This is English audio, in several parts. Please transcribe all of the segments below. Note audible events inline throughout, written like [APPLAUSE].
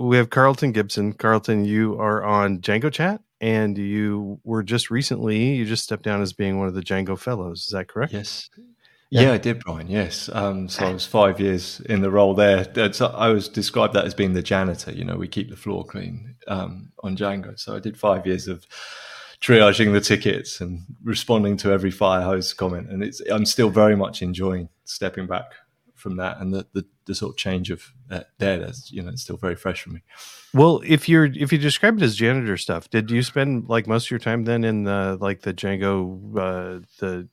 we have Carlton Gibson. Carlton, you are on Django Chat, and you were just recently you just stepped down as being one of the Django Fellows. Is that correct? Yes. Yeah, yeah I did, Brian. Yes. Um, so I was five years in the role there. So I was described that as being the janitor. You know, we keep the floor clean um, on Django. So I did five years of triaging the tickets and responding to every fire hose comment. And it's I'm still very much enjoying stepping back from that and the the, the sort of change of uh, there. That's you know it's still very fresh for me. Well, if you're if you describe it as janitor stuff, did you spend like most of your time then in the like the Django uh, the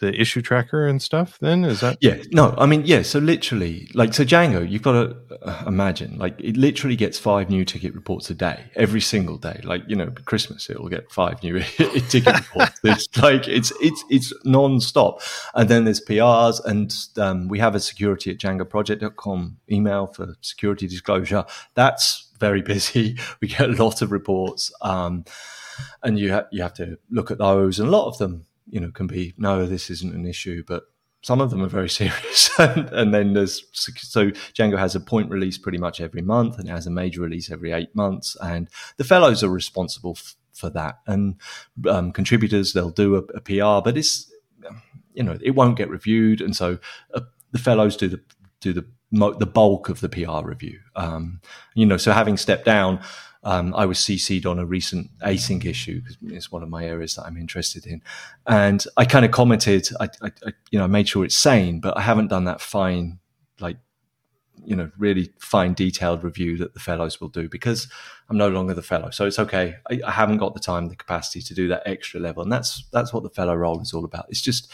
the issue tracker and stuff then? Is that yeah no i mean yeah so literally like so django you've got to uh, imagine like it literally gets five new ticket reports a day every single day. Like you know christmas it'll get five new [LAUGHS] ticket reports. It's like it's it's it's non-stop. And then there's prs and um, we have a security at djangoproject.com email for security disclosure. That's very busy. [LAUGHS] We get a lot of reports um, and you, ha- you have to look at those and a lot of them you know can be no this isn't an issue but some of them are very [LAUGHS] serious. And, and, then there's so django has a point release pretty much every month and it has a major release every eight months. And the fellows are responsible f- for that. And um, contributors they'll do a, a, pr but it's you know it won't get reviewed. And so uh, the fellows do the do the the bulk of the pr review um, you know so having stepped down um, I was CC'd on a recent async issue because it's one of my areas that I'm interested in, and I kind of commented. I, I, I, you know, I made sure it's sane, but I haven't done that fine, like, you know, really fine detailed review that the fellows will do because I'm no longer the fellow. So it's okay. I, I haven't got the time, the capacity to do that extra level, and that's that's what the fellow role is all about. It's just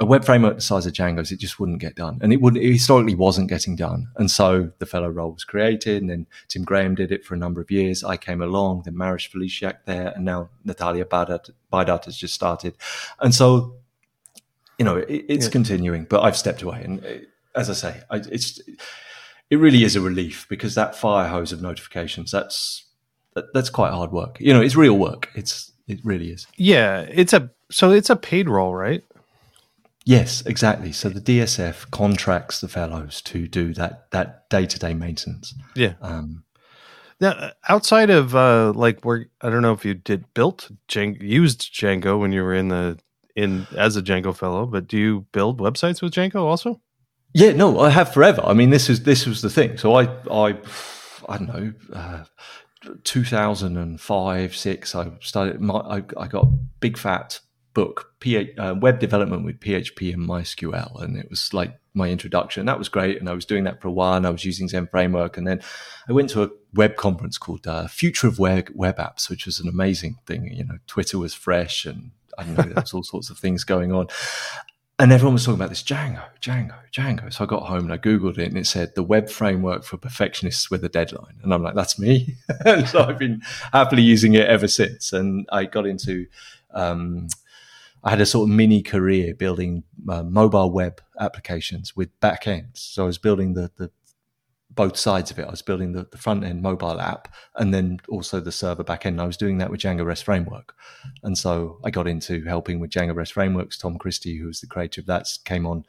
a web framework the size of Django's, it just wouldn't get done, and it would it historically wasn't getting done. And so the fellow role was created, and then Tim Graham did it for a number of years. I came along, then Mariusz Felisiak there, and now Natalia Bidart has just started. And so, you know, it, it's yeah. continuing, but I've stepped away. And it, as I say, I, it's it really is a relief because that fire hose of notifications that's that, that's quite hard work. You know, it's real work. It's it really is. Yeah, it's a so it's a paid role, right? Yes, exactly. So the DSF contracts the fellows to do that that day to day maintenance. Yeah. Um, now, uh, outside of uh, like where I don't know if you did built Django, used Django when you were in the in as a Django fellow, but do you build websites with Django also? Yeah, no, I have forever. I mean, this is this was the thing. So I I I don't know. Uh, 2005 6 i started my I, I got big fat book, uh, web development with PHP and MySQL, and it was like my introduction. That was great, and I was doing that for a while, and I was using Zend Framework, and then I went to a web conference called uh, Future of Web, web Apps, which was an amazing thing. You know, Twitter was fresh, and I know, there was all sorts of things going on. And everyone was talking about this Django, Django, Django. So I got home and I Googled it and it said the web framework for perfectionists with a deadline. And I'm like, that's me. and [LAUGHS] so I've been happily using it ever since. And I got into um, I had a sort of mini career building uh, mobile web applications with backends. So I was building the, the both sides of it. I was building the, the front end mobile app and then also the server back end. I was doing that with Django REST Framework. And so I got into helping with Django REST Frameworks. Tom Christie, who was the creator of that, came on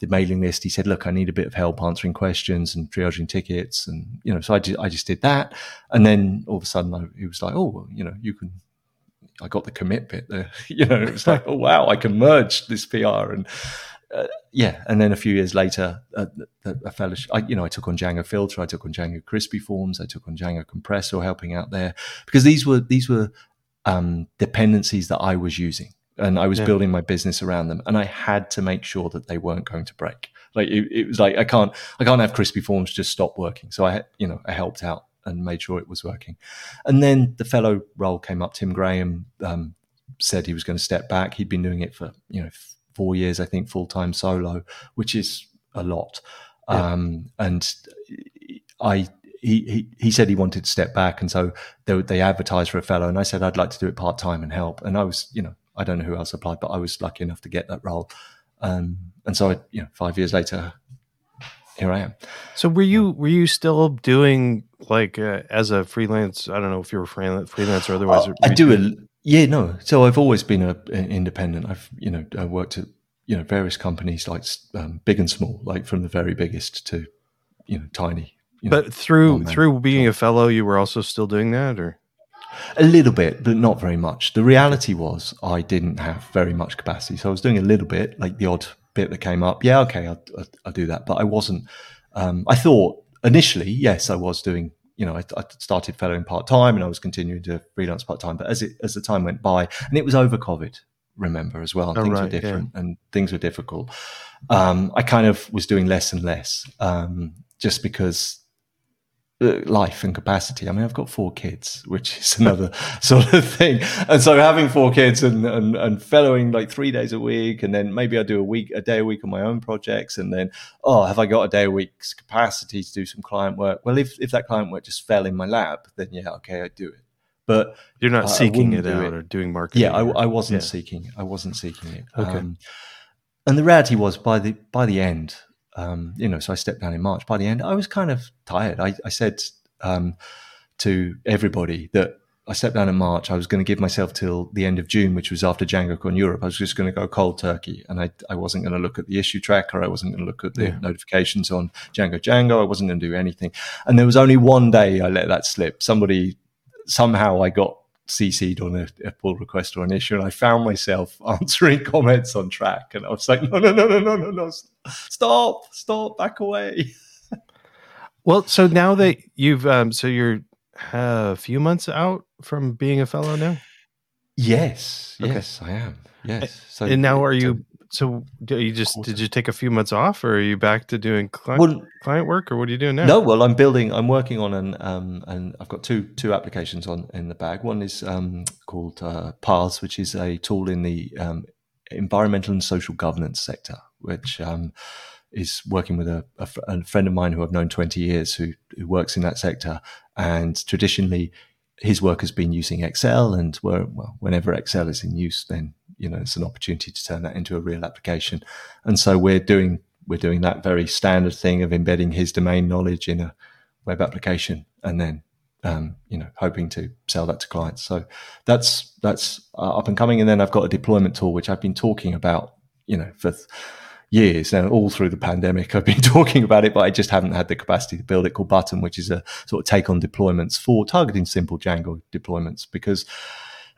the mailing list. He said, "Look, I need a bit of help answering questions and triaging tickets." And you know, so I, just, I just did that. And then all of a sudden, I, he was like, "Oh, well, you know, you can I got the commit bit there. [LAUGHS] you know, it was like, oh wow, I can merge this PR and uh, yeah. And then a few years later, uh, a fellowship, I, you know, I took on Django Filter, I took on Django Crispy Forms, I took on Django Compressor, helping out there because these were these were um, dependencies that I was using and I was yeah. building my business around them, and I had to make sure that they weren't going to break. Like it, it was like I can't I can't have Crispy Forms just stop working. So I you know I helped out and made sure it was working. And then the fellow role came up. Tim Graham um, said he was going to step back. He'd been doing it for you know four years, I think, full time solo, which is a lot. Yeah. Um, and I he, he, he said he wanted to step back, and so they, they advertised for a fellow, and I said I'd like to do it part time and help. And I was, you know, I don't know who else applied, but I was lucky enough to get that role. Um, and so, I, you know, five years later, here I am. So were you were you still doing like uh, as a freelance? I don't know if you were freelance freelance or otherwise. Uh, I do a yeah no. So I've always been a, an independent. I've you know I worked at you know various companies like um, big and small, like from the very biggest to you know tiny You know, but through through being a fellow, you were also still doing that, or a little bit, but not very much. The reality was I didn't have very much capacity, so I was doing a little bit, like the odd bit that came up. Yeah, okay, I'll, I'll, do that, but I wasn't. Um, I thought initially, yes, I was doing. You know, I, I started fellowing part time, and I was continuing to freelance part time. But as it as the time went by, and it was over COVID, remember as well, and Oh, things right, were different, yeah. and things were difficult. Um, I kind of was doing less and less, um, just because life and capacity. I mean, I've got four kids, which is another [LAUGHS] sort of thing. And so having four kids and, and, and fellowing like three days a week, and then maybe I do a week, a day a week on my own projects. And then, oh, have I got a day a week's capacity to do some client work? Well, if, if that client work just fell in my lap, then yeah, okay, I do it. But you're not I seeking it out it. or doing marketing? yeah, I, or- I wasn't yeah. seeking. I wasn't seeking it. Okay. Um, and the reality was by the by the end, um, you know, so I stepped down in March. By the end, I was kind of tired. I, I said um, to everybody that I stepped down in March. I was going to give myself till the end of June, which was after DjangoCon Europe. I was just going to go cold turkey, and I I wasn't going to look at the issue tracker. I wasn't going to look at the Yeah. notifications on Django Django. I wasn't going to do anything. And there was only one day I let that slip. Somebody somehow I got CC'd on a, a pull request or an issue, and I found myself [LAUGHS] answering comments on Trac, and I was like, no, no, no, no, no, no, no, stop, stop, back away. [LAUGHS] Well, so now that you've, um, so you're uh, a few months out from being a fellow now, Yes, Okay. yes, I am. Yes. So, and now are you? So you just did you take a few months off, or are you back to doing client, Well, client work, or what are you doing now? No, well, I'm building. I'm working on an um, and I've got two two applications on in the bag. One is um, called uh, Paths, which is a tool in the um, environmental and social governance sector, which um, is working with a, a a friend of mine who I've known 20 years who, who works in that sector. And traditionally, his work has been using Excel, and where, well, whenever Excel is in use, then you know it's an opportunity to turn that into a real application. And so we're doing we're doing that very standard thing of embedding his domain knowledge in a web application, and then um, you know hoping to sell that to clients. So that's that's uh, up and coming. And then I've got a deployment tool which I've been talking about, you know, for th- years now, all through the pandemic. I've been [LAUGHS] talking about it, but I just haven't had the capacity to build it. Called Button, which is a sort of take on deployments for targeting simple Django deployments because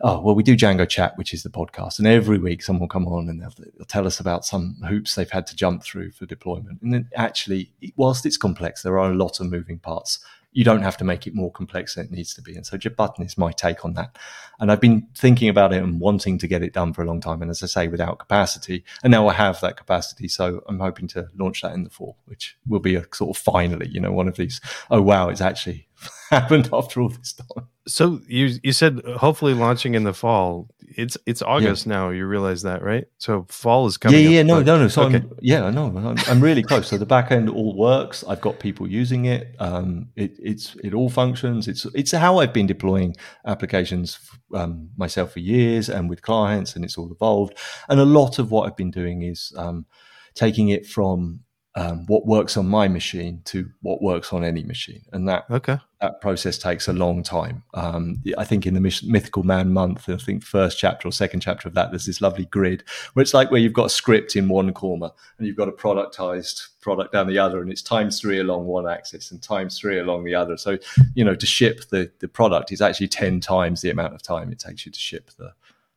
oh well we do django chat which is the podcast and every week someone will come on and they'll, they'll tell us about some hoops they've had to jump through for deployment. And then actually whilst it's complex there are a lot of moving parts. You don't have to make it more complex than it needs to be and so button is my take on that. And i've been thinking about it and wanting to get it done for a long time and as i say without capacity. And now i have that capacity so i'm hoping to launch that in the fall which will be a sort of finally you know one of these oh wow it's actually [LAUGHS] happened after all this time So you you said hopefully launching in the fall. It's it's August now. You realize that, right? So fall is coming. Yeah, yeah, up, no, no, no. So okay. I'm, yeah, I know. I'm, I'm really close. So the back end all works. I've got people using it. Um, it it's it all functions. It's it's how I've been deploying applications um, myself for years and with clients, and it's all evolved. And a lot of what I've been doing is um, taking it from um, what works on my machine to what works on any machine, and that Okay. that process takes a long time. Um, I think in the Myth- Mythical Man month, I think first chapter or second chapter of that, there's this lovely grid where it's like where you've got a script in one corner and you've got a productized product down the other, and it's times three along one axis and times three along the other. So you know to ship the the product is actually ten times the amount of time it takes you to ship the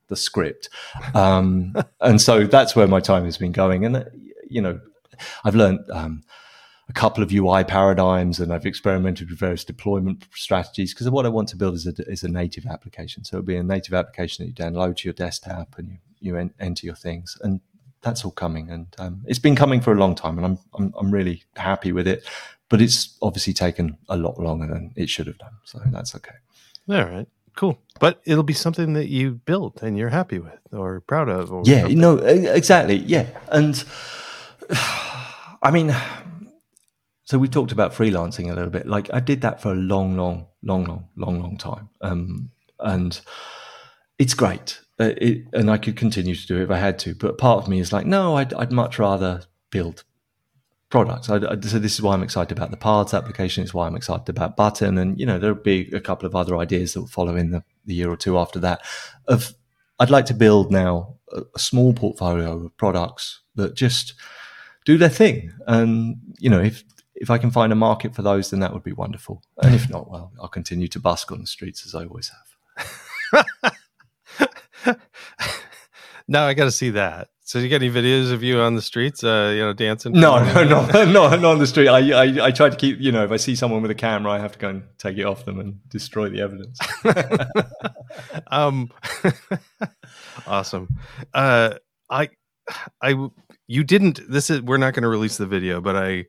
the script, um, [LAUGHS] and so that's where my time has been going. And uh, you know, I've learned. Um, a couple of UI paradigms, and I've experimented with various deployment strategies because what I want to build is a, is a native application. So it'll be a native application that you download to your desktop and you, you en- enter your things, and that's all coming. And um, it's been coming for a long time, and I'm, I'm I'm really happy with it. But it's obviously taken a lot longer than it should have done. So that's okay. All right. Cool. But it'll be something that you built and you're happy with or proud of. Or Yeah, something. no, exactly. Yeah, and [SIGHS] I mean, so we talked about freelancing a little bit. Like I did that for a long, long, long, long, long, long time, um, and it's great. Uh, it, and I could continue to do it if I had to. But part of me is like, no, I'd, I'd much rather build products. I, I, so this is why I'm excited about the Paths application. It's why I'm excited about Button, and you know there'll be a couple of other ideas that will follow in the, the year or two after that. Of I'd like to build now a, a small portfolio of products that just do their thing, and you know if if I can find a market for those, then that would be wonderful. And if not, well, I'll continue to busk on the streets as I always have. [LAUGHS] now I got to see that. So you got any videos of you on the streets, uh, you know, dancing? No, no, no, [LAUGHS] no, not on the street. I, I, I try to keep, you know, if I see someone with a camera, I have to go and take it off them and destroy the evidence. [LAUGHS] um, awesome. Uh, I, I, you didn't. This is we're not going to release the video, but I,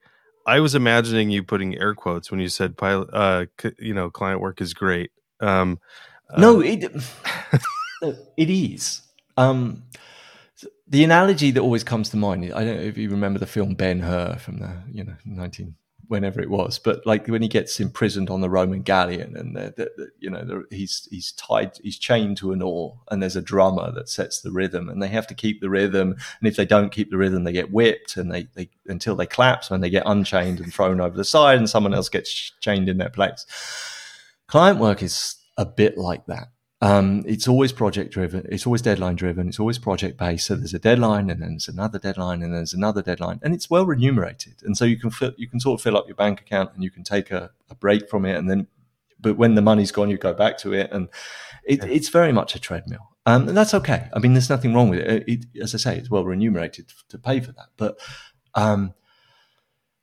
I was imagining you putting air quotes when you said pilot. Uh, you know, client work is great. Um, no, uh, it, [LAUGHS] it is. Um, the analogy that always comes to mind, I don't know if you remember the film Ben Hur from the, you know, 19, whenever it was, but like when he gets imprisoned on the Roman galleon and, you know, he's, he's tied, he's chained to an oar and there's a drummer that sets the rhythm and they have to keep the rhythm. And if they don't keep the rhythm, they get whipped and they, they until they collapse when they get unchained and thrown over the side and someone else gets chained in their place. Client work is a bit like that um, it's always project driven. It's always deadline driven. It's always project based. So there's a deadline, and then there's another deadline, and there's another deadline, and it's well remunerated. And so you can fill, you can sort of fill up your bank account, and you can take a, a break from it, and then, but when the money's gone, you go back to it, and it, it's very much a treadmill. Um, and that's okay. I mean, there's nothing wrong with it. it. As I say, it's well remunerated to pay for that. But um,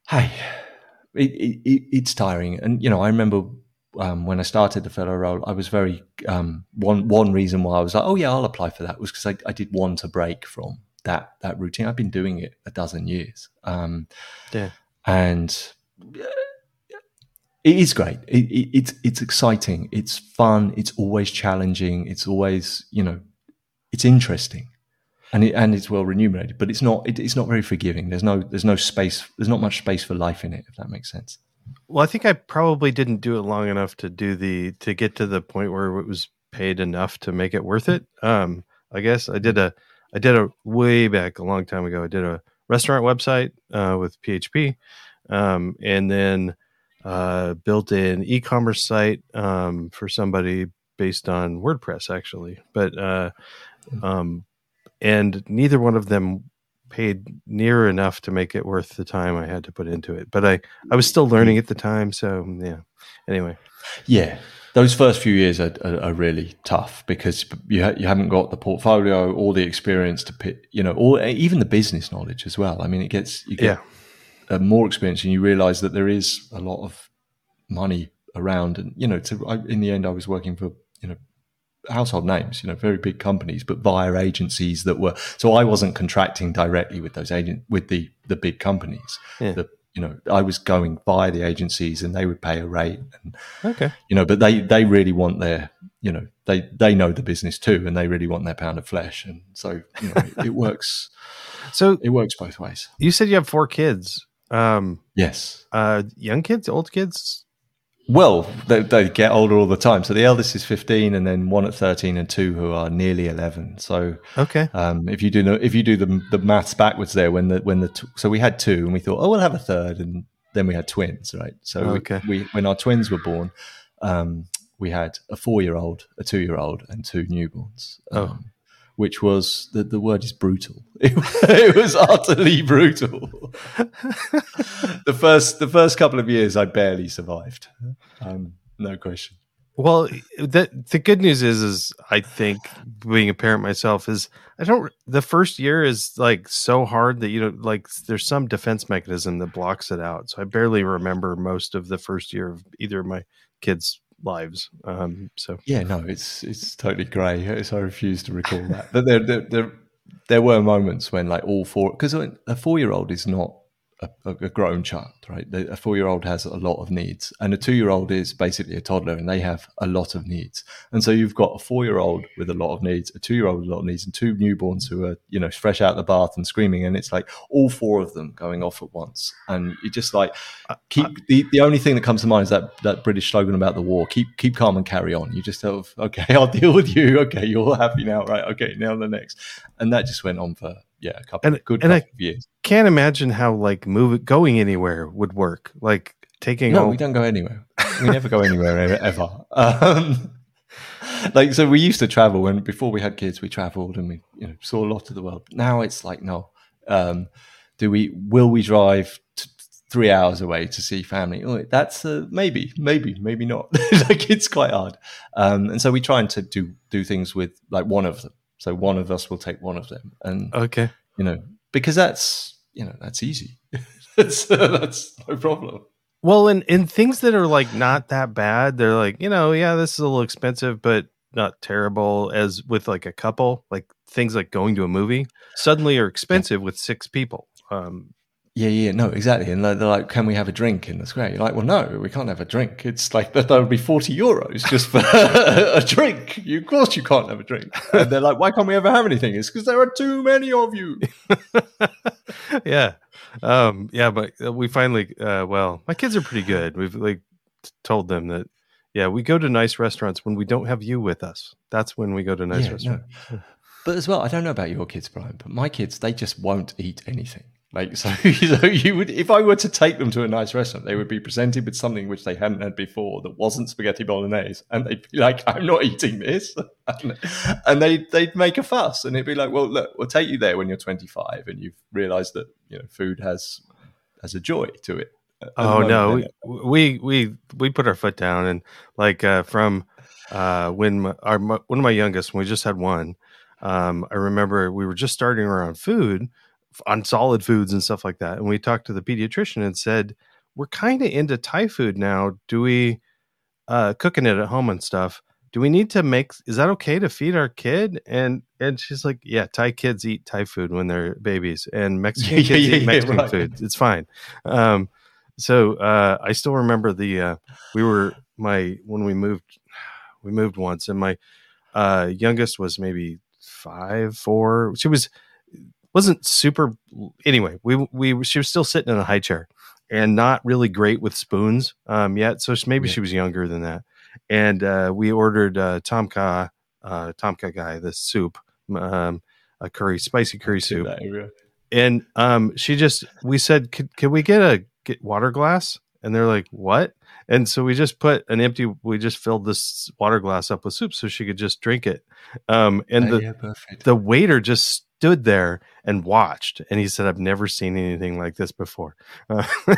hey, it, it's tiring. And you know, I remember um, when I started the fellow role, I was very um, one one reason why I was like, oh yeah, I'll apply for that was because I, I, did want a break from that that routine. I've been doing it a dozen years, um, yeah, and it is great. It, it, it's it's exciting. It's fun. It's always challenging. It's always you know, it's interesting, and it, and it's well remunerated. But it's not it's not very forgiving. There's no there's no space. There's not much space for life in it. If that makes sense. Well, I think I probably didn't do it long enough to do the to get to the point where it was paid enough to make it worth it. Um, I guess I did a I did a way back a long time ago. I did a restaurant website uh, with PHP, um, and then uh, built an e-commerce site um, for somebody based on WordPress, actually. But uh, um, and neither one of them paid near enough to make it worth the time I had to put into it. But I, I was mm, still learning at the time. So, mm, yeah. Anyway. Yeah. Those first few years are, are, are really tough because you, ha- you haven't got the portfolio or the experience to pit, you know, or eh, even the business knowledge as well. I mean, it gets, you get yeah. more experience and you realize that there is a lot of money around. And, you know, to, I, in the end, I was working for, household names, you know, very big companies, but via agencies that were. So I wasn't contracting directly with those agent with the the big companies. Yeah. The, you know, I was going via the agencies, and they would pay a rate. And, okay. You know, but they they really want their you know they they know the business too, and they really want their pound of flesh, and so you know it, it works. [LAUGHS] So it works both ways. You said you have four kids. Um, yes. Uh, young kids, old kids. Well, they, they, get older all the time. So the eldest is 15, and then one at 13, and two who are nearly 11. So okay, um, if you do know, if you do the the maths backwards there, when the when the t- so we had two, and we thought, oh, we'll have a third, and then we had twins, right? So okay. we, we when our twins were born, um, we had a four year old, a two year old, and two newborns. Oh. Um, which was the, the word is brutal. [LAUGHS] It, it was utterly brutal. [LAUGHS] the first the first couple of years, I barely survived. Um, no question. Well, the the good news is, is I think being a parent myself is I don't. The first year is like so hard that you know, like there's some defense mechanism that blocks it out. So I barely remember most of the first year of either of my kids' lives. Um, so yeah, no, it's it's totally grey. So I refuse to recall that. But there, there, there, there were moments when like all four, because a four year old is not a, a grown child, right? A four year old has a lot of needs, and a two year old is basically a toddler, and they have a lot of needs. And so you've got a four year old with a lot of needs, a two year old with a lot of needs, and two newborns who are, you know, fresh out the bath and screaming. And it's like all four of them going off at once. And you just like keep the, the only thing that comes to mind is that, that British slogan about the war keep keep calm and carry on. You just have, okay, [LAUGHS] I'll deal with you. Okay, you're all happy now, right? Okay, now the next. And that just went on for yeah, a couple and, good and couple I of years. Can't imagine how like moving going anywhere would work. Like taking no, we don't go anywhere. We never go anywhere ever. Um, [LAUGHS] like so, we used to travel when before we had kids, we travelled and we you know saw a lot of the world. Now it's like no. Um, do we? Will we drive? three hours away to see family. Oh, that's uh, maybe, maybe, maybe not. [LAUGHS] like it's quite hard. Um, and so we try and to do do things with like one of them. So one of us will take one of them, and Okay. you know because that's you know that's easy. [LAUGHS] that's uh, that's no problem. Well, and in things that are like not that bad, they're like, you know, yeah, this is a little expensive, but not terrible. As with like a couple, like things like going to a movie suddenly are expensive with six people. Um, Yeah, yeah, no, exactly. And they're they're like, "Can we have a drink in the square?" You're like, "Well, no, we can't have a drink. It's like that. That would be forty euros just for [LAUGHS] a drink. You, of course, you can't have a drink." [LAUGHS] And they're like, "Why can't we ever have anything?" It's because there are too many of you. [LAUGHS] yeah, um, yeah, but we finally, uh, well, my kids are pretty good. We've like told them that, yeah, we go to nice restaurants when we don't have you with us. That's when we go to nice Yeah, restaurants. But as well, I don't know about your kids, Brian, but my kids, they just won't eat anything. Like [LAUGHS] so, so you would if I were to take them to a nice restaurant, they would be presented with something which they hadn't had before that wasn't spaghetti bolognese, and they'd be like, "I'm not eating this," [LAUGHS] and, and they they'd make a fuss, and it'd be like, "Well, look, we'll take you there when you're 25, and you've realised that you know food has has a joy to it." Oh no, we, we we we put our foot down and like uh, from uh, when my, our my- one of my youngest, when we just had one, um, I remember we were just starting around food on solid foods and stuff like that, and we talked to the pediatrician and said we're kind of into Thai food now. Do we uh, cooking it at home and stuff? Do we need to make? Is that okay to feed our kid? And and she's like, yeah, Thai kids eat Thai food when they're babies, and [LAUGHS] Mexican Yeah, kids yeah, eat yeah, Mexican right. food. It's fine. Um, so uh, I still remember the uh, we were my when we moved we moved once and my uh, youngest was maybe five four she was wasn't super anyway we we she was still sitting in a high chair and not really great with spoons um, yet. So maybe Yeah. she was younger than that. And uh, we ordered uh, tom kha uh, tom kha gai the soup um, a curry spicy curry soup. and um she just we said could, could we get a get water glass? And they're like what? And so we just put an empty we just filled this water glass up with soup so she could just drink it. Um and Oh, the yeah, the waiter just stood there and watched and he said i've never seen anything like this before uh, [LAUGHS]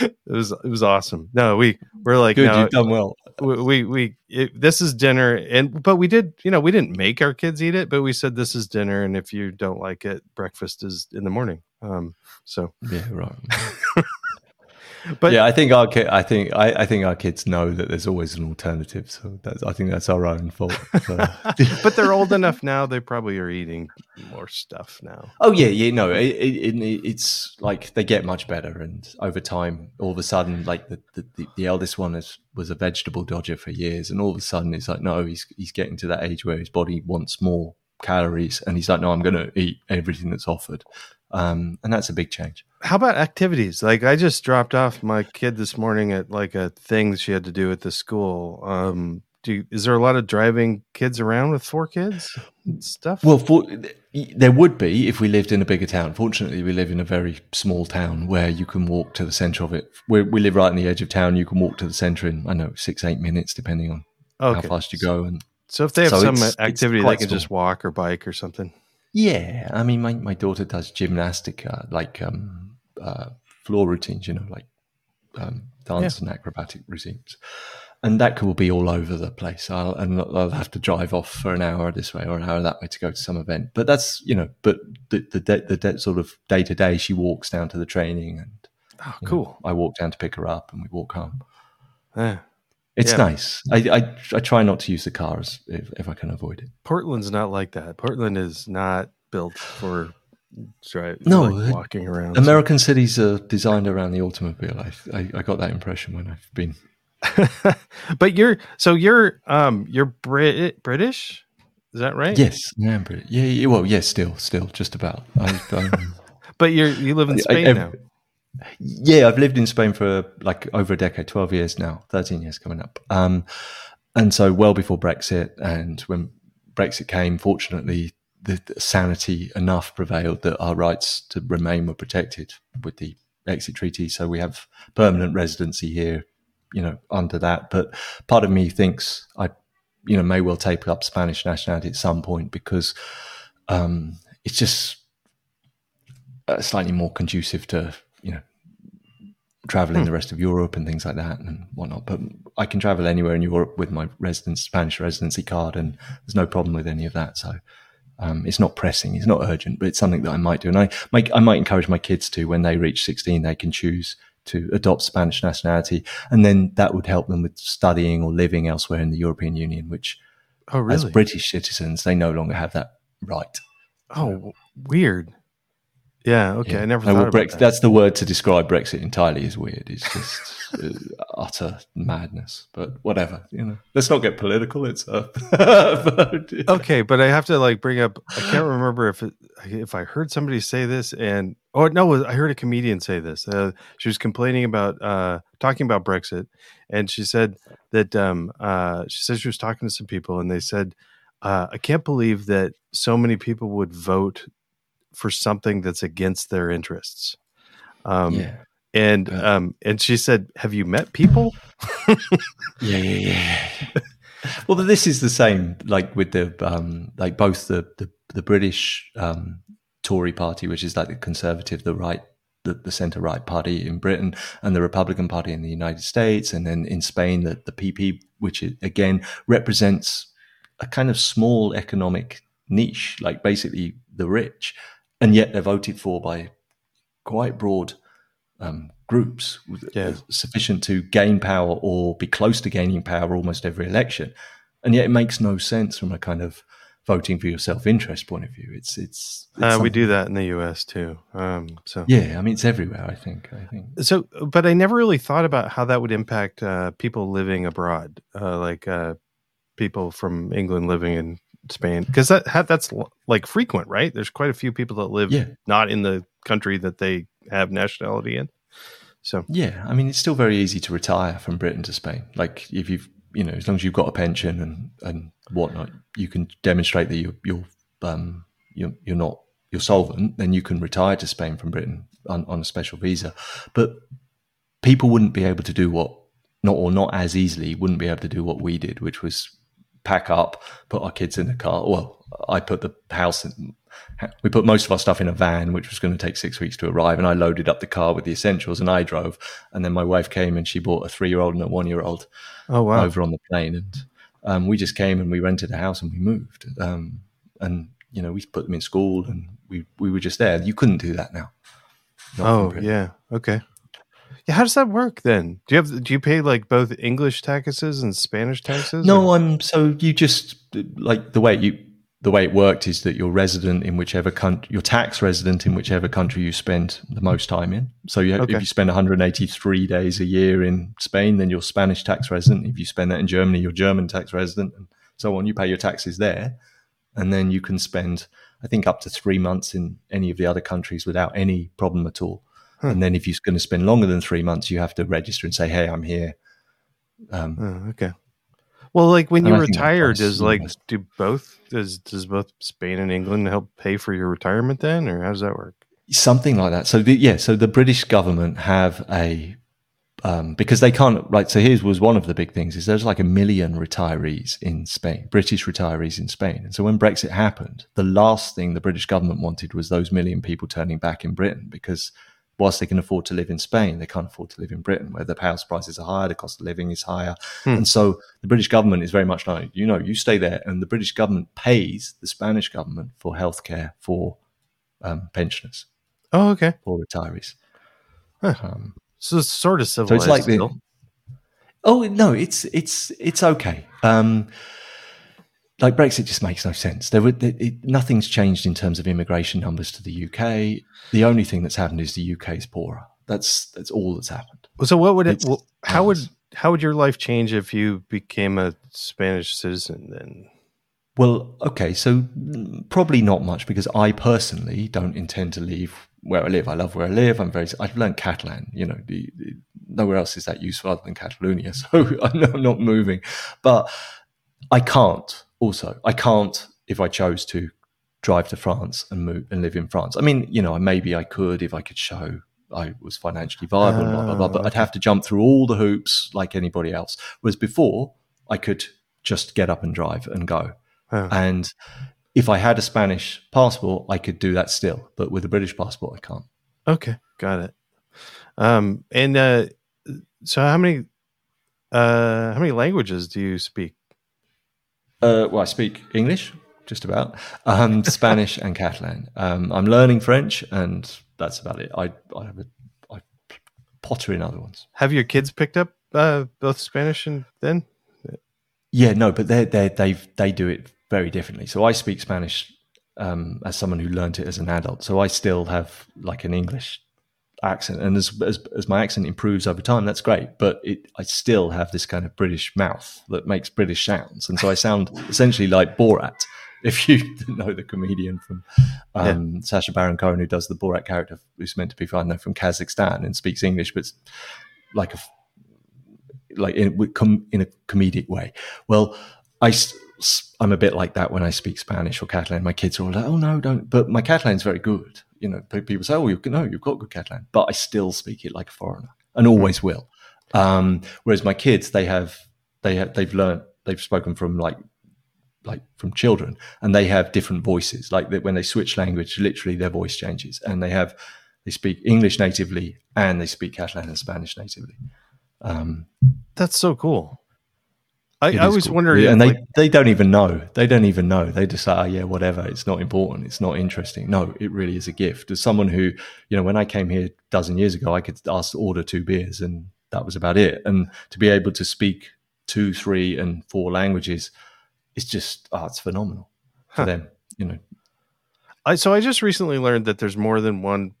it was it was awesome no we we're like Good, no, you've done well. we we, we it, this is dinner and but we did you know we didn't make our kids eat it but we said this is dinner and if you don't like it breakfast is in the morning um so Yeah, right. [LAUGHS] but yeah, I think our I think I, I think our kids know that there's always an alternative. So that's I think that's our own fault. So. [LAUGHS] but they're old enough now they probably are eating more stuff now oh yeah, yeah, no, it, it, it, it's like they get much better, and over time, all of a sudden, like the the, the, the eldest one is, was a vegetable dodger for years, and all of a sudden, it's like no, he's he's getting to that age where his body wants more calories, and he's like, no, I'm going to eat everything that's offered, um, and that's a big change. how about activities like i just dropped off my kid this morning at like a thing she had to do at the school um do you, is there a lot of driving kids around with four kids stuff Well, for, there would be if we lived in a bigger town. Fortunately, we live in a very small town where you can walk to the centre of it. we we live right on the edge of town. You can walk to the centre in, I know, six, eight minutes, depending on how fast you go. And so if they have So some it's- it's activity they can small. just walk or bike or something yeah, I mean, my, my daughter does gymnastic, uh, like um, uh, floor routines, you know, like um, dance and acrobatic routines. And that will be all over the place. I'll, and I'll have to drive off for an hour this way or an hour that way to go to some event. But that's, you know, but the, the, the, sort of day to day, she walks down to the training and oh you know, cool I walk down to pick her up and we walk home. Eh. It's Yeah. nice. I, I, I try not to use the cars if, if I can avoid it. Portland's not like that. Portland is not built for drive, No, like walking around. American cities are designed around the automobile. I, I, I got that impression when I've been [LAUGHS] but you're so you're um you're Brit British, is that right? Yes, yeah, I'm British. Yeah, yeah, well, yes, still, still, just about. I, um, [LAUGHS] But you're you live in I- Spain I- now. Yeah, I've lived in Spain for like over a decade, twelve years now, thirteen years coming up. Um, and so, well before Brexit, and when Brexit came, fortunately, the, the sanity enough prevailed that our rights to remain were protected with the exit treaty. So we have permanent residency here, you know, under that. But part of me thinks I, you know, may well take up Spanish nationality at some point because um, it's just uh, slightly more conducive to, traveling hmm. the rest of Europe and things like that and whatnot. But I can travel anywhere in Europe with my residence Spanish residency card, and there's no problem with any of that. So um, it's not pressing, it's not urgent, but it's something that I might do. And I, might, I might encourage my kids to, when they reach 16, they can choose to adopt Spanish nationality. And then that would help them with studying or living elsewhere in the European Union, which oh, really? as British citizens, they no longer have that right. Oh, weird. Yeah. Okay. Yeah. I never. thought Brexit, that. That's the word to describe Brexit entirely. Is weird. It's just uh, [LAUGHS] utter madness. But whatever. You know. Let's not get political. It's uh, [LAUGHS] okay. But I have to like bring up. I can't remember if it, if I heard somebody say this and oh no, I heard a comedian say this. Uh, she was complaining about uh, talking about Brexit, and she said that um, uh, she said she was talking to some people, and they said. Uh, I can't believe that so many people would vote for something that's against their interests. Um, yeah. And um, and she said, "Have you met people?" [LAUGHS] yeah, yeah, yeah. [LAUGHS] well, this is the same, like with the um, like both the the, the British um, Tory party, which is like the conservative, the right the, the centre right party in Britain and the Republican Party in the United States, and then in Spain, the, the PP, which is, again represents a kind of small economic niche, like basically the rich and yet they're voted for by quite broad um, groups yeah. sufficient to gain power or be close to gaining power almost every election. And yet it makes no sense from a kind of voting for your self interest point of view. It's it's, it's uh, we do that in the U.S. too. Um, so yeah, I mean it's everywhere. I think. I think so, but I never really thought about how that would impact uh, people living abroad, uh, like uh, people from England living in Spain because that that's like frequent, right? There's quite a few people that live yeah. not in the country that they have nationality in. So yeah, I mean, it's still very easy to retire from Britain to Spain. Like if you've you know, as long as you've got a pension and and whatnot, you can demonstrate that you're you're um you're, you're not you're solvent, then you can retire to Spain from Britain on, on a special visa. But people wouldn't be able to do what not or not as easily wouldn't be able to do what we did, which was pack up, put our kids in the car. Well, I put the house in, we put most of our stuff in a van, which was going to take six weeks to arrive. And I loaded up the car with the essentials and I drove. And then my wife came and she bought a three year old and a one year old oh, wow. over on the plane. And um, we just came and we rented a house and we moved. Um, and, you know, we put them in school and we, we were just there. You couldn't do that now. oh, yeah. Okay. Yeah, how does that work then? Do you have do you pay like both English taxes and Spanish taxes? No, or? I'm so you just like the way you the way it worked is that you're resident in whichever country, your tax resident in whichever country you spend the most time in. So you, okay. if you spend 183 days a year in Spain, then you're Spanish tax resident. If you spend that in Germany, you're German tax resident, and so on. You pay your taxes there, and then you can spend, I think, up to three months in any of the other countries without any problem at all. Huh. And then if you're going to spend longer than three months, you have to register and say, "Hey, I'm here." Um, oh, okay. Well, like when you retire, does like do both does does both Spain and England help pay for your retirement then, or how does that work? Something like that. So the, yeah, so the British government have a um, because they can't right. So here's was one of the big things is there's like a million retirees in Spain, British retirees in Spain, and so when Brexit happened, the last thing the British government wanted was those million people turning back in Britain because whilst they can afford to live in Spain, they can't afford to live in Britain, where the house prices are higher, the cost of living is higher. Hmm. And so the British government is very much like, you know, you stay there, and the British government pays the Spanish government for healthcare for um, pensioners. Oh, okay. For retirees. Huh. Um, so it's sort of civilized. So it's like the, oh no, it's it's it's okay. Um, like Brexit just makes no sense. There, were, it, nothing's changed in terms of immigration numbers to the UK. The only thing that's happened is the UK is poorer. That's that's all that's happened. So what would it? Well, how would how would your life change if you became a Spanish citizen? Then, well, okay, so probably not much because I personally don't intend to leave where I live. I love where I live. I'm very. I've learned Catalan. You know, the, the, nowhere else is that useful other than Catalonia. [LAUGHS] So I'm not moving, but I can't also, I can't, if I chose to, drive to France and move and live in France. I mean, you know, maybe I could if I could show I was financially viable, blah, blah, blah, but I'd have to jump through all the hoops like anybody else. Whereas before, I could just get up and drive and go. Oh. And if I had a Spanish passport, I could do that still. But with a British passport, I can't. Okay, got it. Um, and uh, so how many uh, how many languages do you speak? Uh, well, I speak English, just about, um, [LAUGHS] Spanish and Catalan. Um, I'm learning French, and that's about it. I I have a I potter in other ones. Have your kids picked up uh, both Spanish and then? Yeah, no, but they they they they do it very differently. So I speak Spanish um, as someone who learned it as an adult. So I still have like an English accent, and as, as as my accent improves over time, that's great. But it, I still have this kind of British mouth that makes British sounds, and so I sound [LAUGHS] essentially like Borat. [LAUGHS] If you know the comedian from um, yeah. Sacha Baron Cohen, who does the Borat character, who's meant to be, I know, from Kazakhstan and speaks English, but like a like in, in a comedic way. Well, I I'm a bit like that when I speak Spanish or Catalan. My kids are all like, "Oh no, don't!" But my Catalan's very good. You know, people say, "Oh, you no, you've got good Catalan," but I still speak it like a foreigner and always will. Um, whereas my kids, they have they have they've learned they've spoken from like like from children, and they have different voices. Like when they switch language, literally their voice changes, and they have they speak English natively and they speak Catalan and Spanish natively. Um, That's so cool. I, I was cool. wondering, and they, like, they don't even know. They don't even know. They just say, "Oh yeah, whatever. It's not important. It's not interesting." No, it really is a gift. As someone who, you know, when I came here a dozen years ago, I could ask to order two beers, and that was about it. And to be able to speak two, three, and four languages, it's just oh, it's phenomenal for huh. them. You know, I so I just recently learned that there's more than one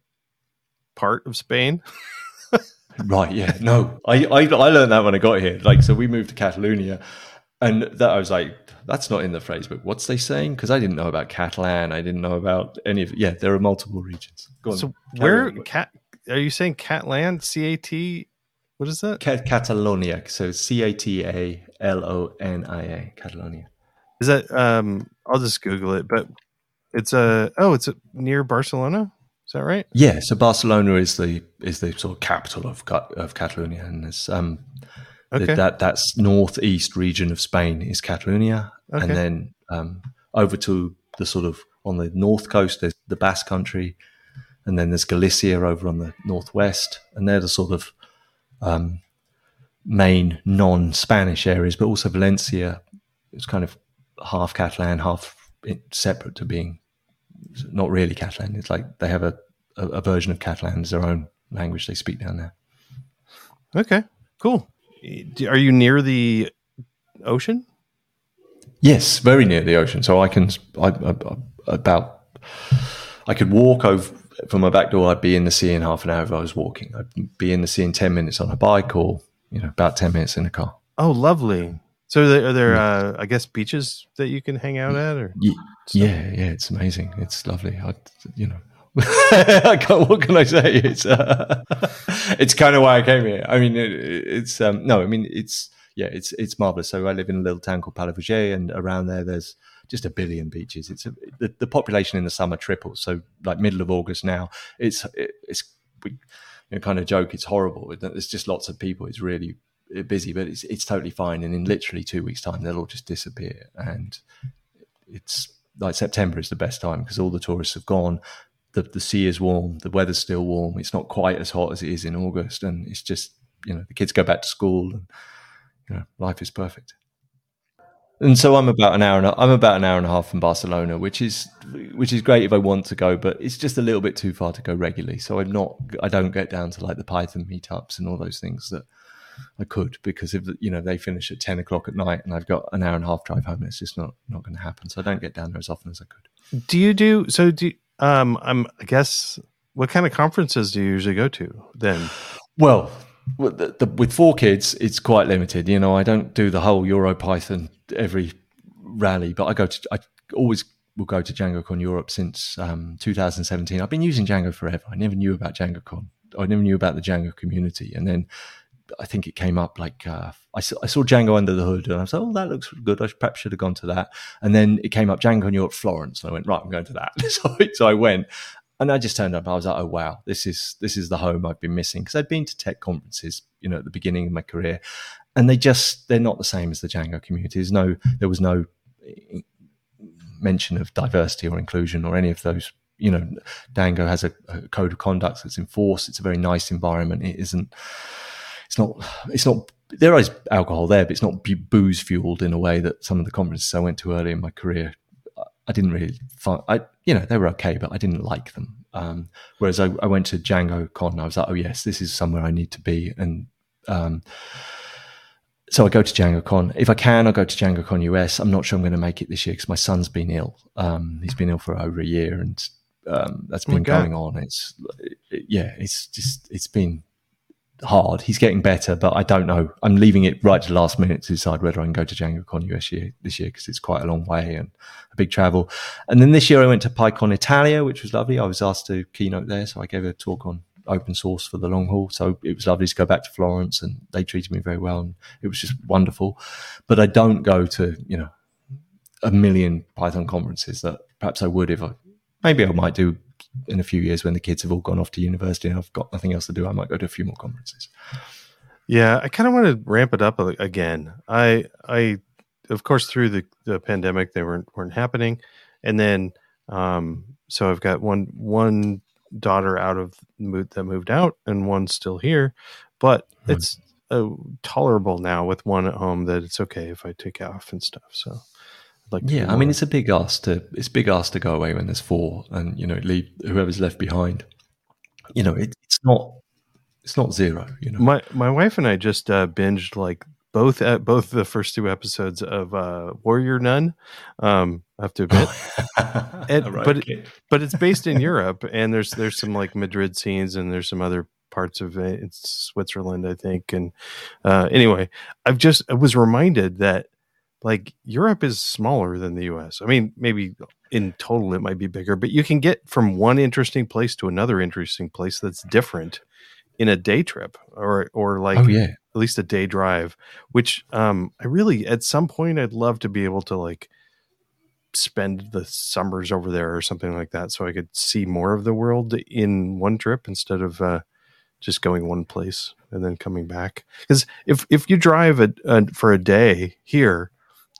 part of Spain. [LAUGHS] Right. Yeah. No, I, I, I learned that when I got here. Like, so we moved to Catalonia, and that I was like, that's not in the phrase book. What's they saying? Because I didn't know about Catalan. I didn't know about any of. Yeah, there are multiple regions. Go on. So where cat? Are you saying Catlan? C A T. What is that? Cat- Catalonia. So C A T A L O N I A. Catalonia. Is that? Um, I'll just Google it. But it's a. Oh, it's a, near Barcelona. Is that right? Yeah. So Barcelona is the is the sort of capital of of Catalonia, and it's um okay. that that's northeast region of Spain is Catalonia, okay. and then um, over to the sort of on the north coast there's the Basque Country, and then there's Galicia over on the northwest, and they're the sort of um, main non-Spanish areas, but also Valencia is kind of half Catalan, half separate to being not really Catalan. It's like they have a, a, a version of Catalan as their own language they speak down there. Okay, cool. Are you near the ocean? Yes, very near the ocean. So I can I, I, about I could walk over from my back door. I'd be in the sea in half an hour if I was walking. I'd be in the sea in ten minutes on a bike, or you know, about ten minutes in a car. Oh, lovely. So are there, uh, I guess, beaches that you can hang out at, or yeah, yeah, yeah, it's amazing. It's lovely. I, you know, [LAUGHS] what can I say? It's uh, [LAUGHS] it's kind of why I came here. I mean, it, it's um, no, I mean it's yeah, it's it's marvelous. So I live in a little town called Palafrugell, and around there, there's just a billion beaches. It's a, the, the population in the summer triples. So like middle of August now, it's it, it's we you know, kind of joke. It's horrible. There's just lots of people. It's really busy, but it's it's totally fine. And in literally two weeks' time, they'll all just disappear. And it's like September is the best time because all the tourists have gone. The the sea is warm, the weather's still warm. It's not quite as hot as it is in August, and it's just you know the kids go back to school, and you know life is perfect. And so I'm about an hour and a, I'm about an hour and a half from Barcelona, which is which is great if I want to go, but it's just a little bit too far to go regularly. So I'm not I don't get down to like the Python meetups and all those things that I could because if you know they finish at ten o'clock at night and I've got an hour and a half drive home, it's just not not going to happen. So I don't get down there as often as I could. Do you do so? Do um I'm I guess what kind of conferences do you usually go to then? Well, with, the, the, with four kids, it's quite limited. You know, I don't do the whole EuroPython every rally, but I go to I always will go to DjangoCon Europe since um, 2017. I've been using Django forever. I never knew about DjangoCon. I never knew about the Django community, and then I think it came up like uh, I, saw, I saw Django under the hood, and I was like, "Oh, that looks good. I perhaps should have gone to that." And then it came up DjangoCon Europe Florence, and I went, "Right, I'm going to that." [LAUGHS] so, so I went, and I just turned up. I was like, "Oh wow, this is this is the home I've been missing." Because I'd been to tech conferences, you know, at the beginning of my career, and they just they're not the same as the Django community. There's no there was no mention of diversity or inclusion or any of those you know, Django has a, a code of conduct that's enforced. It's a very nice environment. It isn't. It's not. It's not. There is alcohol there, but it's not booze fueled in a way that some of the conferences I went to early in my career. I didn't really find. I you know they were okay, but I didn't like them. Um, whereas I, I, went to Django Con, I was like, oh yes, this is somewhere I need to be, and um, so I go to Django Con. If I can, I'll go to Django Con US. I'm not sure I'm going to make it this year because my son's been ill. Um, he's been ill for over a year, and um, that's oh been going on. It's it, yeah, it's just it's been hard. He's getting better, but I don't know. I'm leaving it right to the last minute to decide whether I can go to DjangoCon US year, this year because it's quite a long way and a big travel. And then this year I went to PyCon Italia, which was lovely. I was asked to keynote there, so I gave a talk on open source for the long haul. So it was lovely to go back to Florence and they treated me very well and it was just wonderful. But I don't go to, you know, a million Python conferences that perhaps I would if I maybe I might do in a few years when the kids have all gone off to university and I've got nothing else to do. I might go to a few more conferences. Yeah, I kind of want to ramp it up again. I I of course through the, the pandemic they weren't weren't happening, and then um, so I've got one one daughter out of the moot that moved out and one still here, but mm-hmm. it's uh, tolerable now with one at home that it's okay if I take off and stuff. So. Like yeah, I mean, it's a big ask to it's big ask to go away when there's four, and you know, leave whoever's left behind. You know, it, it's not it's not zero. You know, my my wife and I just uh, binged like both at both the first two episodes of uh, Warrior Nun. Um, I have to admit, [LAUGHS] and, right, but okay. but it's based in Europe, and there's there's some like Madrid scenes, and there's some other parts of it. It's Switzerland, I think. And uh, anyway, I've just I was reminded that like Europe is smaller than the U.S. I mean, maybe in total it might be bigger, but you can get from one interesting place to another interesting place that's different in a day trip or or like oh, yeah. at least a day drive which um i really at some point i'd love to be able to like spend the summers over there or something like that so i could see more of the world in one trip instead of uh just going one place and then coming back because if if you drive a, a, for a day here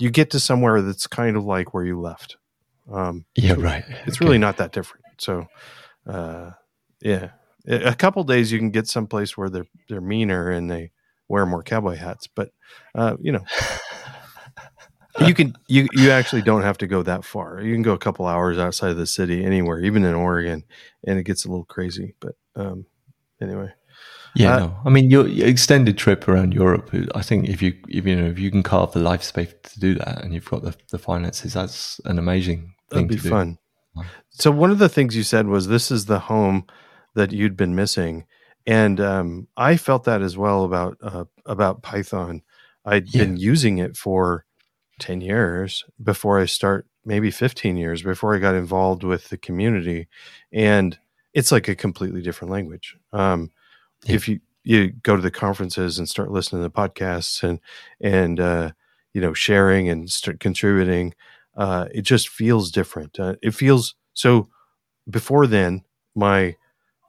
you get to somewhere that's kind of like where you left um yeah right it's okay. really not that different so uh yeah a couple days you can get someplace where they're they're meaner and they wear more cowboy hats, but uh, you know. [LAUGHS] you can you you actually don't have to go that far. You can go a couple hours outside of the city, anywhere, even in Oregon, and it gets a little crazy. But um, anyway, yeah, uh, no. I mean, your, your, extended trip around Europe. I think if you if you know if you can carve the life space to do that, and you've got the, the finances, that's an amazing thing. That'd be fun. So one of the things you said was this is the home that you'd been missing, and um, I felt that as well about uh, about Python. I'd yeah. been using it for ten years before I start, maybe fifteen years before I got involved with the community, and it's like a completely different language. Um, yeah. If you you go to the conferences and start listening to the podcasts and and uh, you know sharing and start contributing, uh, it just feels different. Uh, it feels so. Before then, my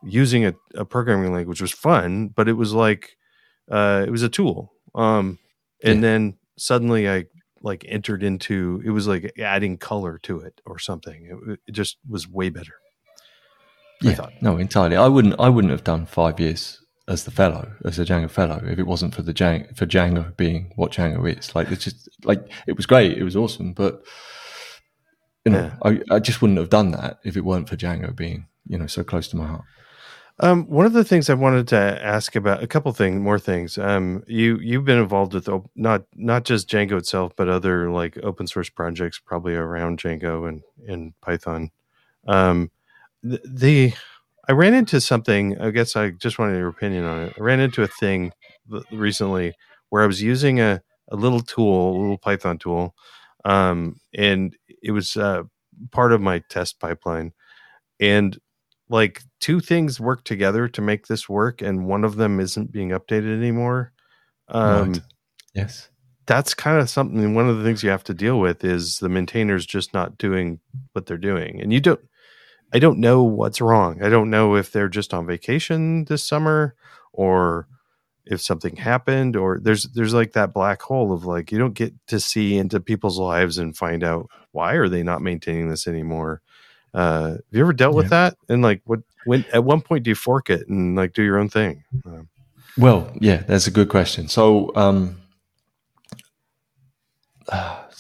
using a, a programming language was fun, but it was like uh, it was a tool. Um, and yeah. then suddenly I like entered into it was like adding color to it or something. It, it just was way better. Yeah, no, entirely. I wouldn't. I wouldn't have done five years as the fellow, as a Django fellow, if it wasn't for the Django, for Django being what Django is. Like it's just like it was great. It was awesome, but you know, yeah. I, I just wouldn't have done that if it weren't for Django being you know so close to my heart. Um, one of the things I wanted to ask about a couple things, more things. Um, you you've been involved with op- not not just Django itself, but other like open source projects, probably around Django and and Python. Um, the, the I ran into something. I guess I just wanted your opinion on it. I ran into a thing recently where I was using a a little tool, a little Python tool, um, and it was uh, part of my test pipeline, and like two things work together to make this work and one of them isn't being updated anymore um right. yes that's kind of something one of the things you have to deal with is the maintainers just not doing what they're doing and you don't i don't know what's wrong i don't know if they're just on vacation this summer or if something happened or there's there's like that black hole of like you don't get to see into people's lives and find out why are they not maintaining this anymore Uh, have you ever dealt with that? And like, what when at one point do you fork it and like do your own thing? Um, well, yeah, that's a good question. So, um,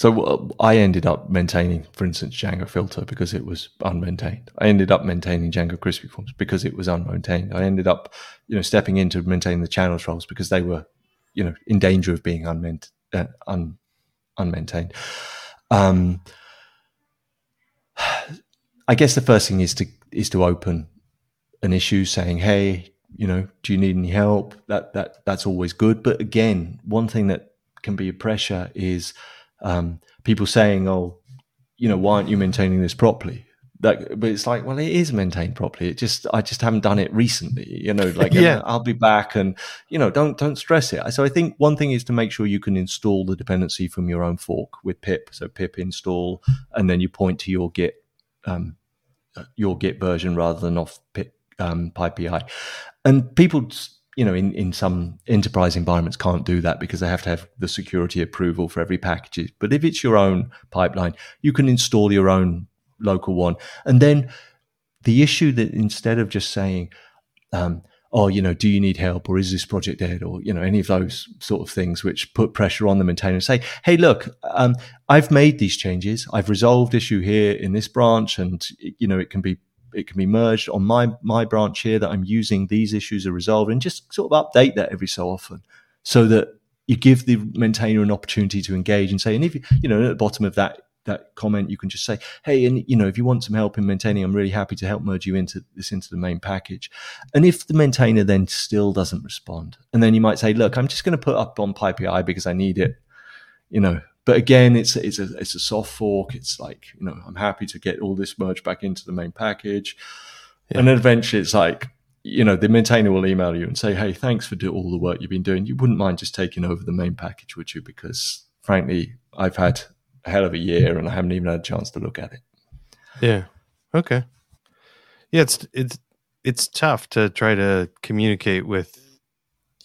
so uh, I ended up maintaining, for instance, Django filter because it was unmaintained. I ended up maintaining Django crispy forms because it was unmaintained. I ended up, you know, stepping in to maintain the channels roles because they were, you know, in danger of being unmaintained. Uh, un- unmaintained. Um, I guess the first thing is to is to open an issue, saying, "Hey, you know, do you need any help?" That that that's always good. But again, one thing that can be a pressure is um, people saying, "Oh, you know, why aren't you maintaining this properly?" That, but it's like, well, it is maintained properly. It just, I just haven't done it recently. You know, like, [LAUGHS] yeah, I'll be back, and you know, don't don't stress it. So I think one thing is to make sure you can install the dependency from your own fork with pip. So pip install, and then you point to your Git, um, your Git version rather than off pip um, PyPI. And people you know, in, in some enterprise environments can't do that because they have to have the security approval for every package. But if it's your own pipeline, you can install your own local one. And then the issue that instead of just saying, um, oh, you know, do you need help or is this project dead or, you know, any of those sort of things which put pressure on the maintainer and say, hey, look, um, I've made these changes. I've resolved issue here in this branch and, you know, it can be it can be merged on my my branch here that I'm using. These issues are resolved, and just sort of update that every so often, so that you give the maintainer an opportunity to engage and say. And if you, you know, at the bottom of that that comment, you can just say, "Hey, and you know, if you want some help in maintaining, I'm really happy to help merge you into this into the main package." And if the maintainer then still doesn't respond, and then you might say, "Look, I'm just going to put up on PyPI because I need it," you know, but again, it's it's a it's a soft fork. It's like you know, I'm happy to get all this merged back into the main package, yeah. and then eventually it's like you know the maintainer will email you and say, "Hey, thanks for do all the work you've been doing. You wouldn't mind just taking over the main package, would you? Because frankly, I've had a hell of a year and I haven't even had a chance to look at it." Yeah. Okay. Yeah, it's it's it's tough to try to communicate with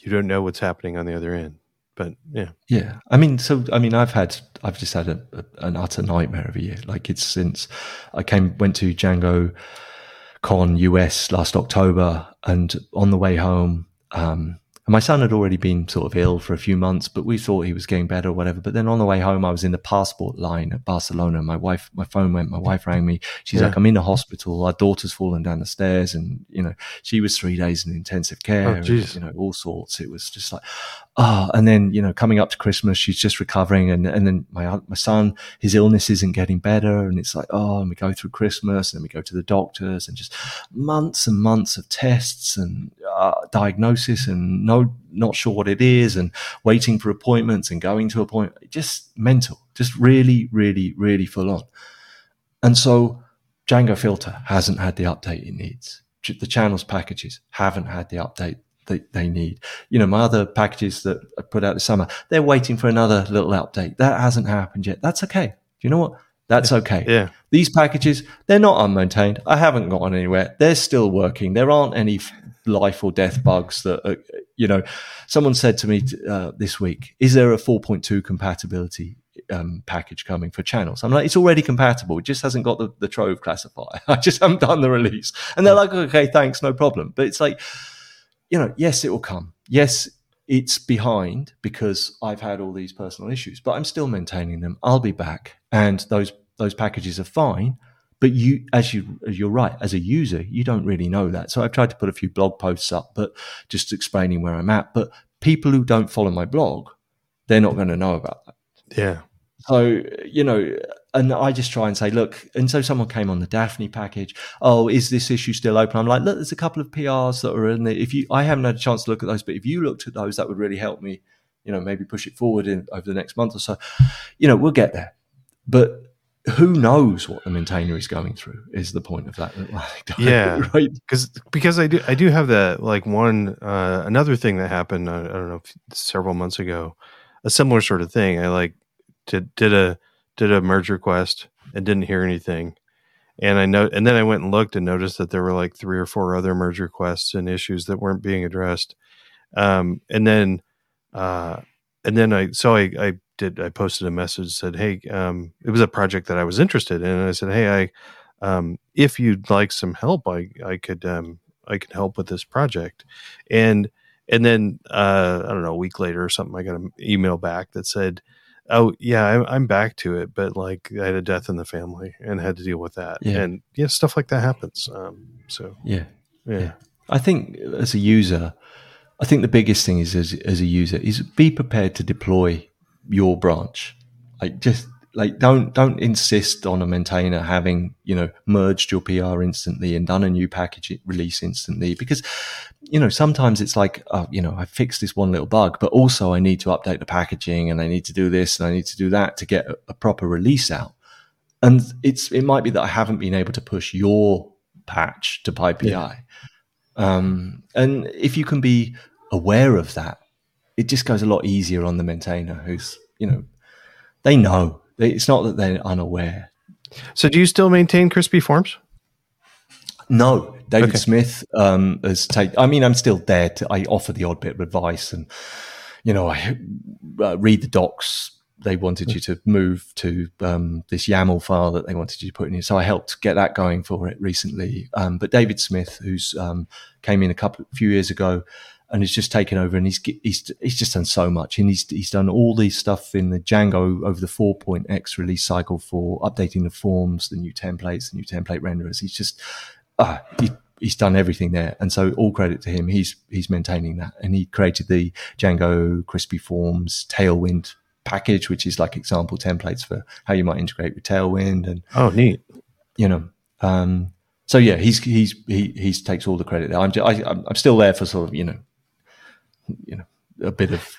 you don't know what's happening on the other end but yeah. Yeah. I mean so i mean i've had i've just had a, a, an utter nightmare of a year. Like it's since i came went to django con us last october and on the way home um, and my son had already been sort of ill for a few months, but we thought he was getting better or whatever. But then on the way home, I was in the passport line at Barcelona. My wife, my phone went, my wife rang me. She's yeah. like, I'm in a hospital. Our daughter's fallen down the stairs. And, you know, she was three days in intensive care, oh, and, you know, all sorts. It was just like, oh, and then, you know, coming up to Christmas, she's just recovering. And, and then my, my son, his illness isn't getting better. And it's like, oh, and we go through Christmas and then we go to the doctors and just months and months of tests and uh, diagnosis and no, not sure what it is and waiting for appointments and going to appointment. Just mental, just really, really, really full on. And so Django filter hasn't had the update it needs. The channels packages haven't had the update that they need. You know, my other packages that I put out this summer, they're waiting for another little update. That hasn't happened yet. That's okay. Do you know what? That's okay. Yeah. These packages, they're not unmaintained. I haven't gone anywhere. They're still working. There aren't any life or death bugs that, are, you know, someone said to me uh, this week, is there a 4.2 compatibility um, package coming for channels. I'm like, it's already compatible. It just hasn't got the, the Trove classifier. [LAUGHS] I just haven't done the release. And they're like, okay, thanks, no problem. But it's like, you know, yes, it will come. Yes, it's behind because I've had all these personal issues, but I'm still maintaining them. I'll be back, and those those packages are fine. But you, as you, you're right. As a user, you don't really know that. So I've tried to put a few blog posts up, but just explaining where I'm at. But people who don't follow my blog, they're not going to know about that. Yeah. So you know, and I just try and say, look, and so someone came on the Daphne package. Oh, is this issue still open? I'm like, look, there's a couple of PRs that are in there. If you, I haven't had a chance to look at those, but if you looked at those, that would really help me. You know, maybe push it forward in over the next month or so. You know, we'll get there, but who knows what the maintainer is going through is the point of that [LAUGHS] yeah [LAUGHS] right because because i do i do have that like one uh another thing that happened uh, i don't know several months ago a similar sort of thing i like did did a did a merge request and didn't hear anything. And I know, and then I went and looked and noticed that there were like three or four other merge requests and issues that weren't being addressed. Um, and then, uh, and then I, so I, I did, I posted a message said, Hey, um, it was a project that I was interested in. And I said, Hey, I, um, if you'd like some help, I I could um, I could help with this project, and and then uh, I don't know a week later or something, I got an email back that said, "Oh yeah, I'm, I'm back to it, but like I had a death in the family and had to deal with that, Yeah. and yeah, stuff like that happens. Um, so Yeah. yeah, Yeah. I think as a user, I think the biggest thing is as, as a user is be prepared to deploy your branch. Like just like don't don't insist on a maintainer having you know merged your PR instantly and done a new package release instantly because you know sometimes it's like oh, you know I fixed this one little bug, but also I need to update the packaging and I need to do this and I need to do that to get a, a proper release out. And it's it might be that I haven't been able to push your patch to PyPI. Um, and if you can be aware of that, it just goes a lot easier on the maintainer who's, you know, they know. They, it's not that they're unaware. So do you still maintain crispy forms? No, David Okay. Smith um, has taken. I mean, I'm still there. To, I offer the odd bit of advice, and you know, I uh, read the docs. They wanted you to move to um, this YAML file that they wanted you to put in. So I helped get that going for it recently. Um, but David Smith, who's um, came in a couple few years ago, and has just taken over, and he's he's he's just done so much, and he's he's done all these stuff in the Django over the 4.x release cycle for updating the forms, the new templates, the new template renderers. He's just uh, he, he's done everything there, and so all credit to him. He's he's maintaining that, and he created the Django Crispy Forms Tailwind package, which is like example templates for how you might integrate with Tailwind, and Oh, neat. you know. Um, so yeah, he's he's he he's takes all the credit there. I'm just, I, I'm I'm still there for sort of you know, you know, a bit of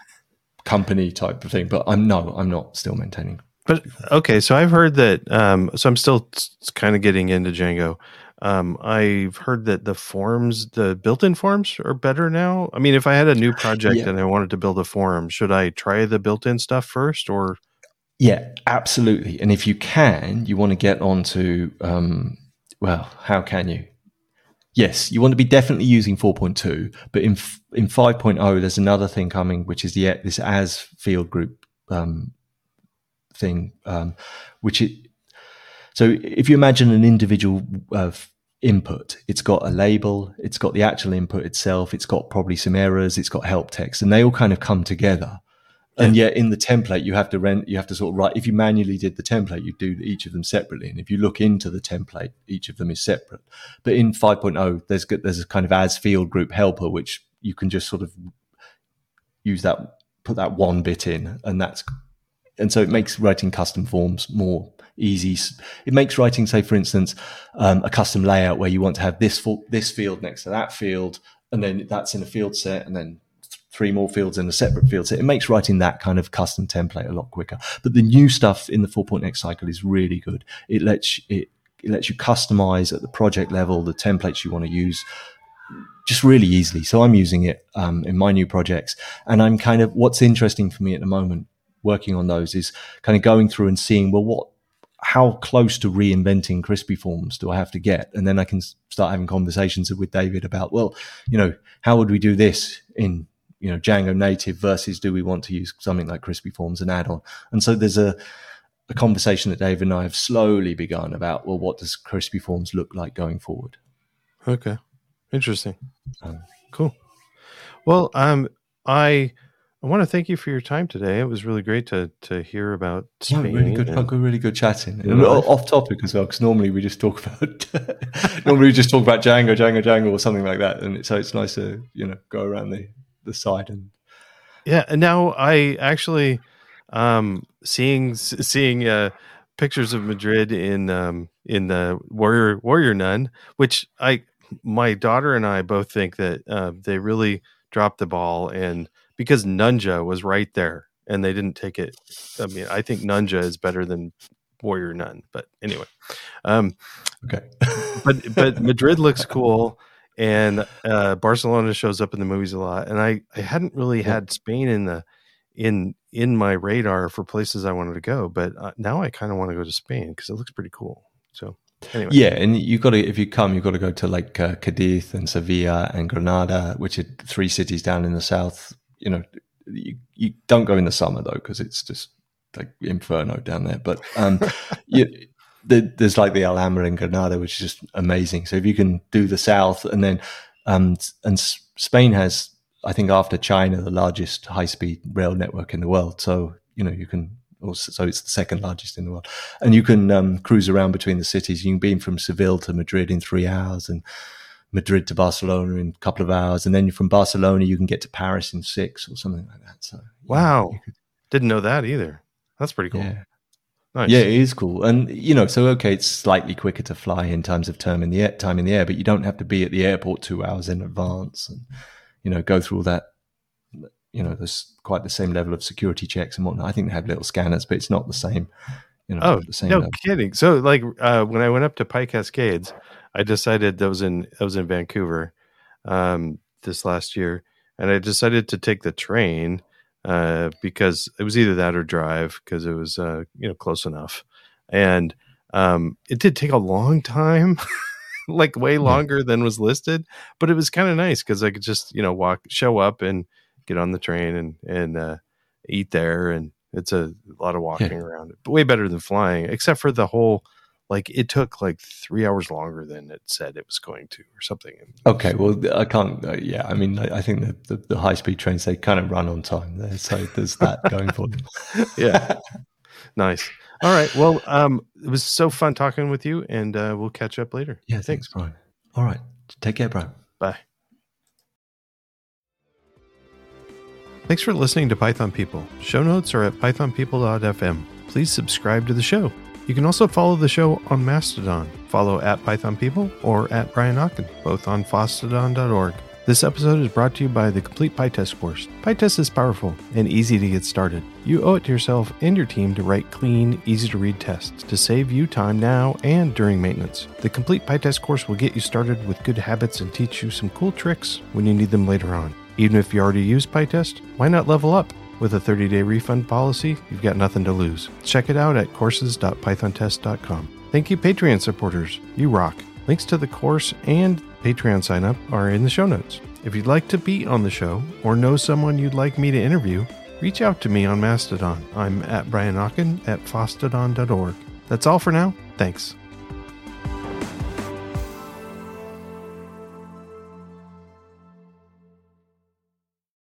company type of thing, but I'm no, I'm not still maintaining. But okay, so I've heard that. Um, so I'm still kind of getting into Django. Um, I've heard that the forms, the built-in forms, are better now. I mean, if I had a new project Yeah. and I wanted to build a form, should I try the built-in stuff first, or Yeah, absolutely. And if you can, you want to get onto, um, well, how can you? Yes, you want to be definitely using 4.2, but in in 5.0, there's another thing coming, which is the this as field group um, thing, um, which it. So if you imagine an individual uh, input, it's got a label, it's got the actual input itself, it's got probably some errors, it's got help text, and they all kind of come together. And yet in the template, you have to rent, you have to sort of write, if you manually did the template, you do each of them separately. And if you look into the template, each of them is separate. But in 5.0, there's, got- there's a kind of as field group helper, which you can just sort of use that, put that one bit in and that's, and so it makes writing custom forms more easy. It makes writing, say, for instance, um, a custom layout where you want to have this, this field next to that field, and then that's in a field set, and then three more fields in a separate field So It makes writing that kind of custom template a lot quicker. But the new stuff in the 4.x cycle is really good. It lets it, it lets you customize at the project level the templates you want to use just really easily. So I'm using it um, in my new projects, and I'm kind of what's interesting for me at the moment working on those is kind of going through and seeing well what how close to reinventing crispy forms do I have to get? And then I can start having conversations with David about, well, you know, how would we do this in, you know, Django native versus do we want to use something like crispy forms and add on? And so there's a, a conversation that Dave and I have slowly begun about, well, what does crispy forms look like going forward? okay, interesting, Um, cool. Well, um, I I want to thank you for your time today. It was really great to to hear about Yeah, really good, and- really good chatting. And off topic as well, because normally we just talk about [LAUGHS] normally we just talk about Django, Django, Django, or something like that. And it, so it's nice to you know go around the the side and Yeah, and now I actually um seeing seeing uh pictures of Madrid in um in the Warrior Warrior Nun, which I my daughter and I both think that uh, they really dropped the ball and because Nunja was right there and they didn't take it. I mean, I think Nunja is better than Warrior Nun, but anyway. Um okay. but but Madrid looks cool, and uh, Barcelona shows up in the movies a lot. And I I hadn't really Yeah. had Spain in the in in my radar for places I wanted to go, but uh, now I kind of want to go to Spain because it looks pretty cool. So anyway, Yeah, and you got to if you come, you got to go to like uh, Cadiz and Sevilla and Granada, which are three cities down in the south. You know, you, you don't go in the summer though because it's just like inferno down there. But um, [LAUGHS] you, the, there's like the Alhambra in Granada, which is just amazing. So if you can do the south, and then um, and Spain has, I think, after China, the largest high speed rail network in the world. So you know you can. Also, so it's the second largest in the world, and you can um, cruise around between the cities. You can be from Seville to Madrid in three hours, and Madrid to Barcelona in a couple of hours, and then from Barcelona you can get to Paris in six or something like that. So wow, could, didn't know that either. That's pretty cool. Yeah. Nice. Yeah, it is cool, and you know, so okay, it's slightly quicker to fly in terms of term in the air, time in the air, but you don't have to be at the airport two hours in advance, and you know, go through all that. You know, there's quite the same level of security checks and whatnot. I think they have little scanners, but it's not the same. You know, oh, the same no level. kidding. So, like uh, when I went up to PyCascades, I decided that was in I was in Vancouver um, this last year, and I decided to take the train uh, because it was either that or drive because it was uh, you know close enough, and um, it did take a long time. [LAUGHS] like way longer than was listed but it was kind of nice because i could just you know walk show up and get on the train and and uh, eat there and it's a, a lot of walking yeah. around but way better than flying except for the whole like it took like three hours longer than it said it was going to or something okay well i can't uh, yeah i mean i, I think the, the, the, high speed trains they kind of run on time there so there's that going for them. [LAUGHS] Yeah. Nice. All right well um it was so fun talking with you and uh, we'll catch up later. Yeah thanks, thanks brian. All right take care brian. Bye. Thanks for listening to Python People. Show notes are at pythonpeople.fm. Please subscribe to the show. You can also follow the show on Mastodon. Follow at Python People or at Brian Okken, both on fosstodon.org. This episode is brought to you by the Complete PyTest course. PyTest is powerful and easy to get started. You owe it to yourself and your team to write clean, easy to read tests to save you time now and during maintenance. The Complete PyTest course will get you started with good habits and teach you some cool tricks when you need them later on. Even if you already use PyTest, why not level up? With a 30 day refund policy, you've got nothing to lose. Check it out at courses.pythontest.com. Thank you, Patreon supporters. You rock. Links to the course and Patreon sign up are in the show notes. If you'd like to be on the show or know someone you'd like me to interview, reach out to me on Mastodon. I'm at Brian Okken at fosstodon.org. That's all for now. Thanks.